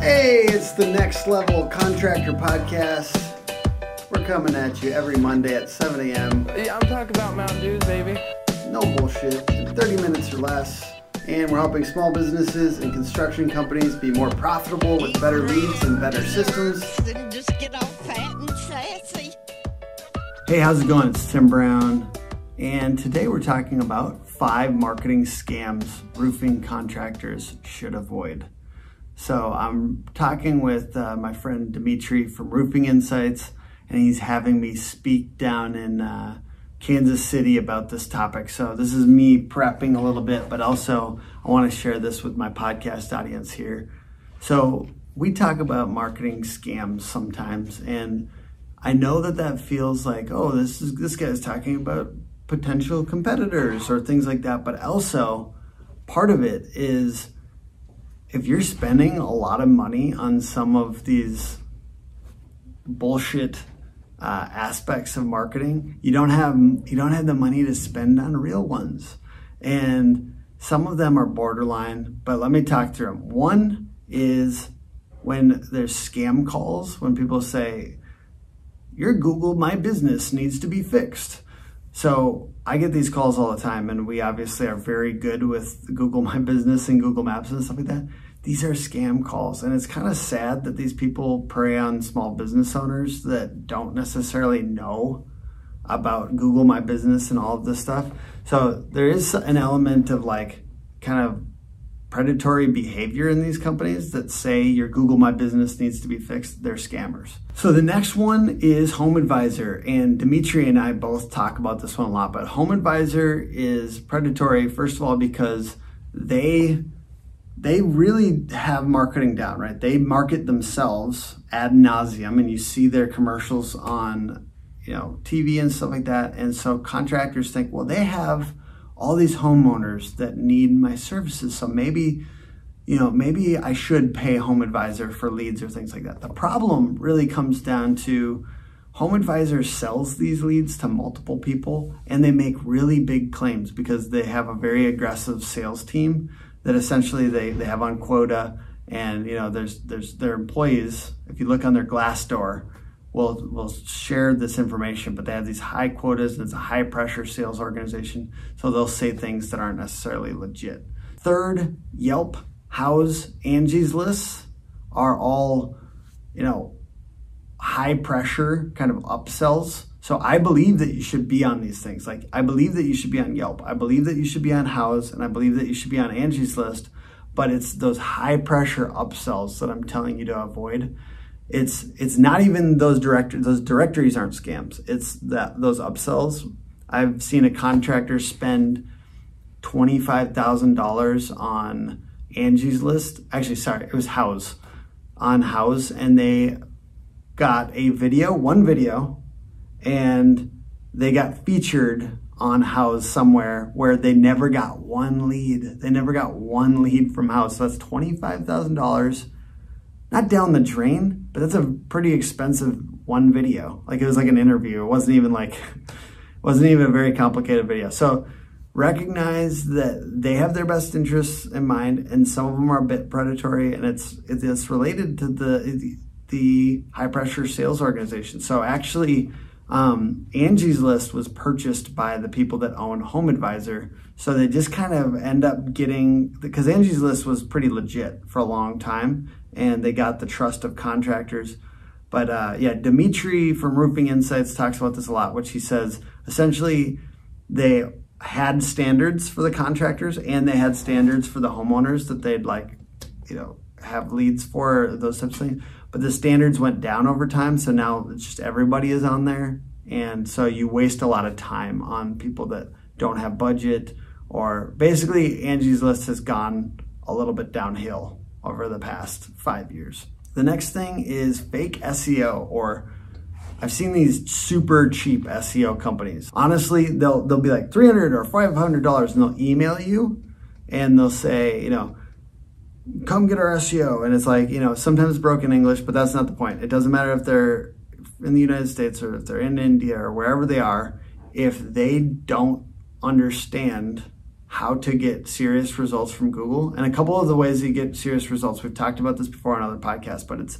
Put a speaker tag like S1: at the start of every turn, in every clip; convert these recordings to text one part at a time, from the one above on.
S1: Hey, it's the Next Level Contractor Podcast. We're coming at you every Monday at 7 a.m.
S2: Yeah, I'm talking about Mountain Dews, baby.
S1: No bullshit, 30 minutes or less. And we're helping small businesses and construction companies be more profitable with better leads and better systems.
S3: and just get all fat and sassy.
S1: Hey, how's it going? It's Tim Brown. And today we're talking about five marketing scams roofing contractors should avoid. So I'm talking with uh, my friend Dimitri from Roofing Insights, and he's having me speak down in uh, Kansas City about this topic. So this is me prepping a little bit, but also I want to share this with my podcast audience here. So we talk about marketing scams sometimes, and I know that that feels like, oh, this is this guy's talking about potential competitors or things like that. But also, part of it is if you're spending a lot of money on some of these bullshit uh, aspects of marketing, you don't have you don't have the money to spend on real ones, and some of them are borderline. But let me talk through them. One is when there's scam calls when people say your Google My Business needs to be fixed. So I get these calls all the time, and we obviously are very good with Google My Business and Google Maps and stuff like that. These are scam calls, and it's kind of sad that these people prey on small business owners that don't necessarily know about Google My Business and all of this stuff. So there is an element of like kind of predatory behavior in these companies that say your Google My Business needs to be fixed. They're scammers. So the next one is Home Advisor. And Dimitri and I both talk about this one a lot, but Home Advisor is predatory, first of all, because they they really have marketing down, right? They market themselves ad nauseum, and you see their commercials on, you know, TV and stuff like that. And so contractors think, well, they have all these homeowners that need my services. So maybe, you know, maybe I should pay Home Advisor for leads or things like that. The problem really comes down to Home Advisor sells these leads to multiple people and they make really big claims because they have a very aggressive sales team that essentially they, they have on quota and you know there's there's their employees if you look on their Glassdoor will will share this information, but they have these high quotas and it's a high pressure sales organization, so they'll say things that aren't necessarily legit. Third, Yelp, Houzz, Angie's List are all, you know, high pressure kind of upsells. So I believe that you should be on these things. Like I believe that you should be on Yelp. I believe that you should be on Houzz, and I believe that you should be on Angie's list. But it's those high pressure upsells that I'm telling you to avoid it's it's not even those directories those directories aren't scams. It's that those upsells. I've seen a contractor spend $25000 on angie's list. Actually sorry it was Houzz on Houzz, and they got a video one video and they got featured on Houzz somewhere where they never got one lead. They never got one lead from Houzz. so that's $25000 not down the drain, but that's a pretty expensive one video. Like it was like an interview. It wasn't even like wasn't even a very complicated video. So recognize that they have their best interests in mind, and some of them are a bit predatory, and it's it's related to the the high pressure sales organization. So actually. Um, Angie's List was purchased by the people that own Home Advisor. So they just kind of end up getting, because Angie's List was pretty legit for a long time and they got the trust of contractors. But uh, yeah, Dimitri from Roofing Insights talks about this a lot, which he says essentially they had standards for the contractors and they had standards for the homeowners that they'd like, you know, have leads for those types of things. But the standards went down over time, so now it's just everybody is on there, and so you waste a lot of time on people that don't have budget or basically Angie's List has gone a little bit downhill over the past five years. The next thing is fake SEO or I've seen these super cheap SEO companies. Honestly, they'll they'll be like 300 or 500 dollars and they'll email you and they'll say, you know, come get our SEO and it's like, you know, sometimes broken English, but that's not the point. It doesn't matter if they're in the United States or if they're in India or wherever they are, if they don't understand how to get serious results from Google. And a couple of the ways you get serious results, we've talked about this before on other podcasts, but it's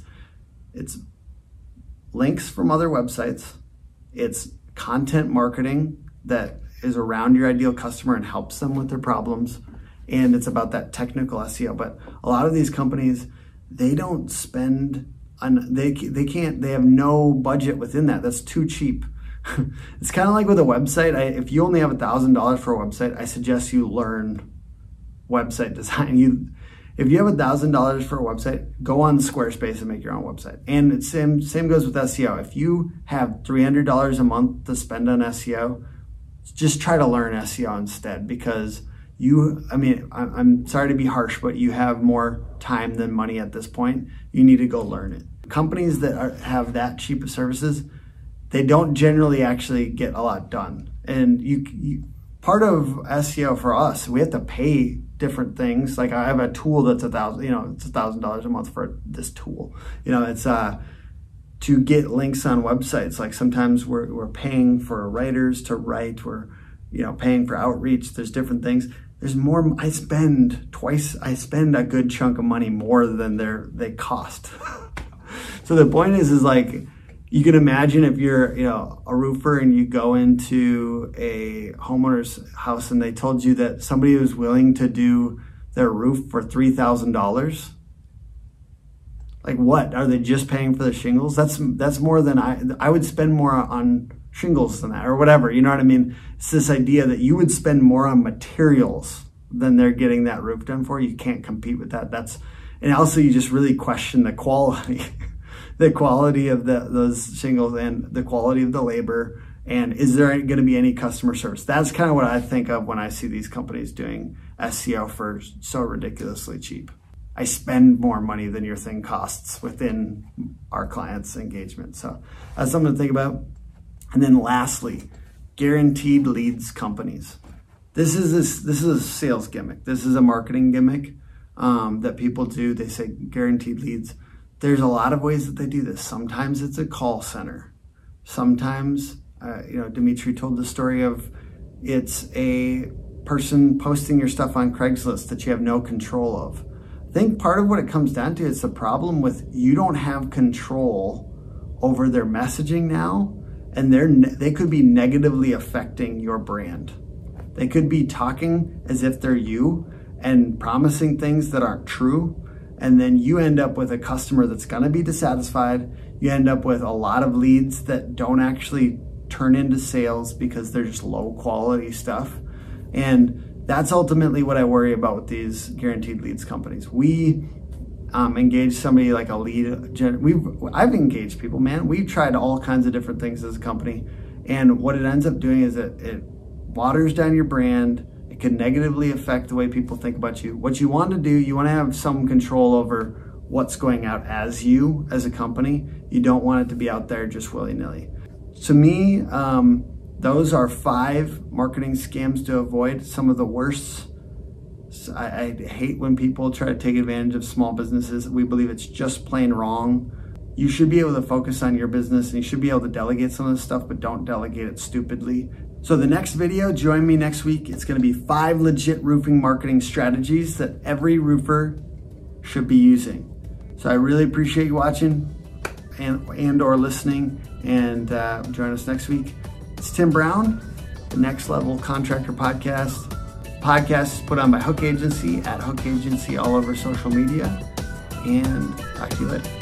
S1: it's links from other websites, it's content marketing that is around your ideal customer and helps them with their problems, and it's about that technical SEO. But a lot of these companies, they don't spend on they they can't they have no budget within that. That's too cheap it's kind of like with a website. I, if you only have a thousand dollars for a website, I suggest you learn website design. You, if you have a thousand dollars for a website, go on Squarespace and make your own website. And it's same same goes with SEO. If you have three hundred dollars a month to spend on SEO, just try to learn SEO instead because you. I mean, I'm sorry to be harsh, but you have more time than money at this point. You need to go learn it. Companies that are, have that cheap of services they don't generally actually get a lot done. And you, you part of SEO for us, we have to pay different things. Like I have a tool that's a thousand, you know, it's a thousand dollars a month for this tool. You know, it's uh to get links on websites. Like sometimes we're we're paying for writers to write, we're you know paying for outreach. There's different things. There's more. I spend twice. I spend a good chunk of money more than they they cost. so the point is, is like you can imagine if you're you know a roofer and you go into a homeowner's house and they told you that somebody was willing to do their roof for three thousand dollars like what are they just paying for the shingles that's that's more than i i would spend more on shingles than that or whatever you know what i mean? It's this idea that you would spend more on materials than they're getting that roof done for. You can't compete with that. That's and also you just really question the quality the quality of the, those shingles and the quality of the labor. And is there going to be any customer service? That's kind of what i think of when i see these companies doing seo for so ridiculously cheap. I spend more money than your thing costs within our clients engagement. So that's something to think about and then lastly guaranteed leads companies this is this this is a sales gimmick this is a marketing gimmick um, that people do they say guaranteed leads there's a lot of ways that they do this. Sometimes it's a call center. Sometimes, uh, you know, Dimitri told the story of it's a person posting your stuff on Craigslist that you have no control of. I think part of what it comes down to is the problem with you don't have control over their messaging now, and they're they could be negatively affecting your brand. They could be talking as if they're you and promising things that aren't true and then you end up with a customer that's going to be dissatisfied. You end up with a lot of leads that don't actually turn into sales because they're just low quality stuff. And that's ultimately what I worry about with these guaranteed leads companies. We um, engage somebody like a lead. We've I've engaged people, man. We've tried all kinds of different things as a company, and what it ends up doing is it, it waters down your brand It can negatively affect the way people think about you. What you want to do, you want to have some control over what's going out as you, as a company. You don't want it to be out there just willy nilly. To me, um, those are five marketing scams to avoid. Some of the worst. I, I hate when people try to take advantage of small businesses. We believe it's just plain wrong. You should be able to focus on your business and you should be able to delegate some of this stuff, but don't delegate it stupidly. So the next video, join me next week. It's gonna be five legit roofing marketing strategies that every roofer should be using. So I really appreciate you watching and, and or listening and uh, join us next week. It's Tim Brown, the Next Level Contractor Podcast. Podcast is put on by Hook Agency at Hook Agency all over social media. And talk to you later.